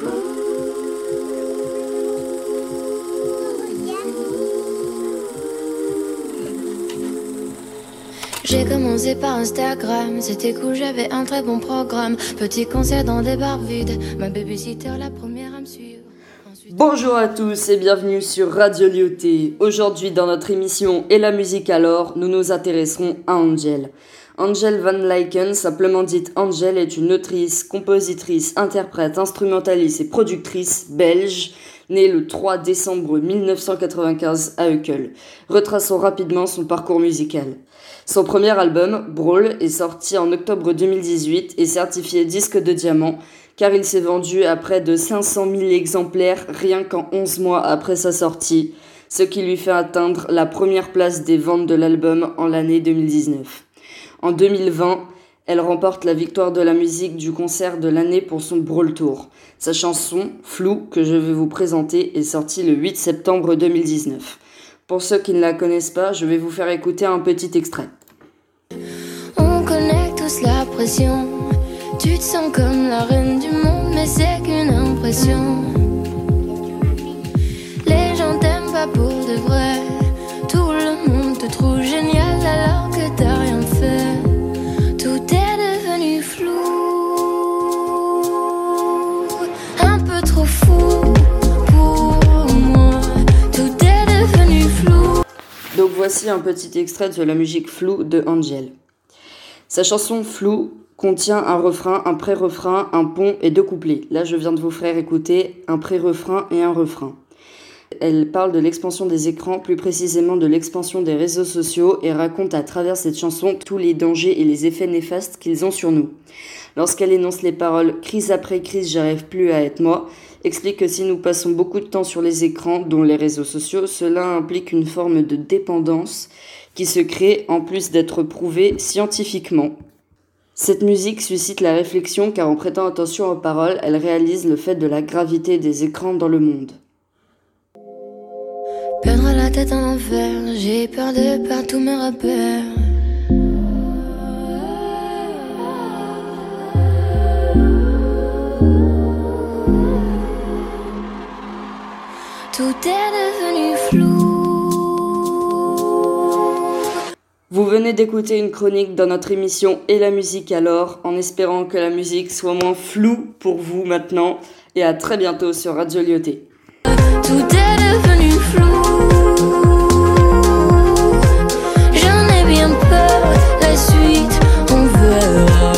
J'ai commencé par Instagram, c'était cool, j'avais un très bon programme. Petit concert dans des bars vides, ma babysitter la première à me suivre. Bonjour à tous et bienvenue sur Radio Lyoté. Aujourd'hui dans notre émission Et la musique alors, nous nous intéresserons à Angel. Angel Van Lyken, simplement dite Angel, est une autrice, compositrice, interprète, instrumentaliste et productrice belge, née le 3 décembre 1995 à Uccle, retraçant rapidement son parcours musical. Son premier album, Brawl, est sorti en octobre 2018 et certifié disque de diamant, car il s'est vendu à près de 500 000 exemplaires rien qu'en 11 mois après sa sortie, ce qui lui fait atteindre la première place des ventes de l'album en l'année 2019. En 2020, elle remporte la victoire de la musique du concert de l'année pour son Brawl Tour. Sa chanson, Flou, que je vais vous présenter, est sortie le 8 septembre 2019. Pour ceux qui ne la connaissent pas, je vais vous faire écouter un petit extrait. On connaît tous la pression. Tu te sens comme la reine du monde, mais c'est qu'une impression. Les gens t'aiment pas pour de vrai. Tout le monde te trouve génial alors que t'as rien fait. Tout est devenu flou. Un peu trop fou pour moi. Tout est devenu flou. Donc voici un petit extrait de la musique Flou de Angel. Sa chanson Flou contient un refrain, un pré-refrain, un pont et deux couplets. Là, je viens de vous faire écouter un pré-refrain et un refrain. Elle parle de l'expansion des écrans, plus précisément de l'expansion des réseaux sociaux, et raconte à travers cette chanson tous les dangers et les effets néfastes qu'ils ont sur nous. Lorsqu'elle énonce les paroles crise après crise, j'arrive plus à être moi, explique que si nous passons beaucoup de temps sur les écrans, dont les réseaux sociaux, cela implique une forme de dépendance qui se crée en plus d'être prouvée scientifiquement. Cette musique suscite la réflexion car en prêtant attention aux paroles, elle réalise le fait de la gravité des écrans dans le monde. Tout est devenu flou. Vous venez d'écouter une chronique dans notre émission Et la musique alors, en espérant que la musique soit moins floue pour vous maintenant, et à très bientôt sur Radio Lyoté. Tout est devenu flou. J'en ai bien peur, la suite, on verra.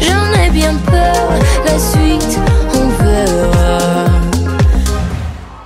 J'en ai bien peur, la suite,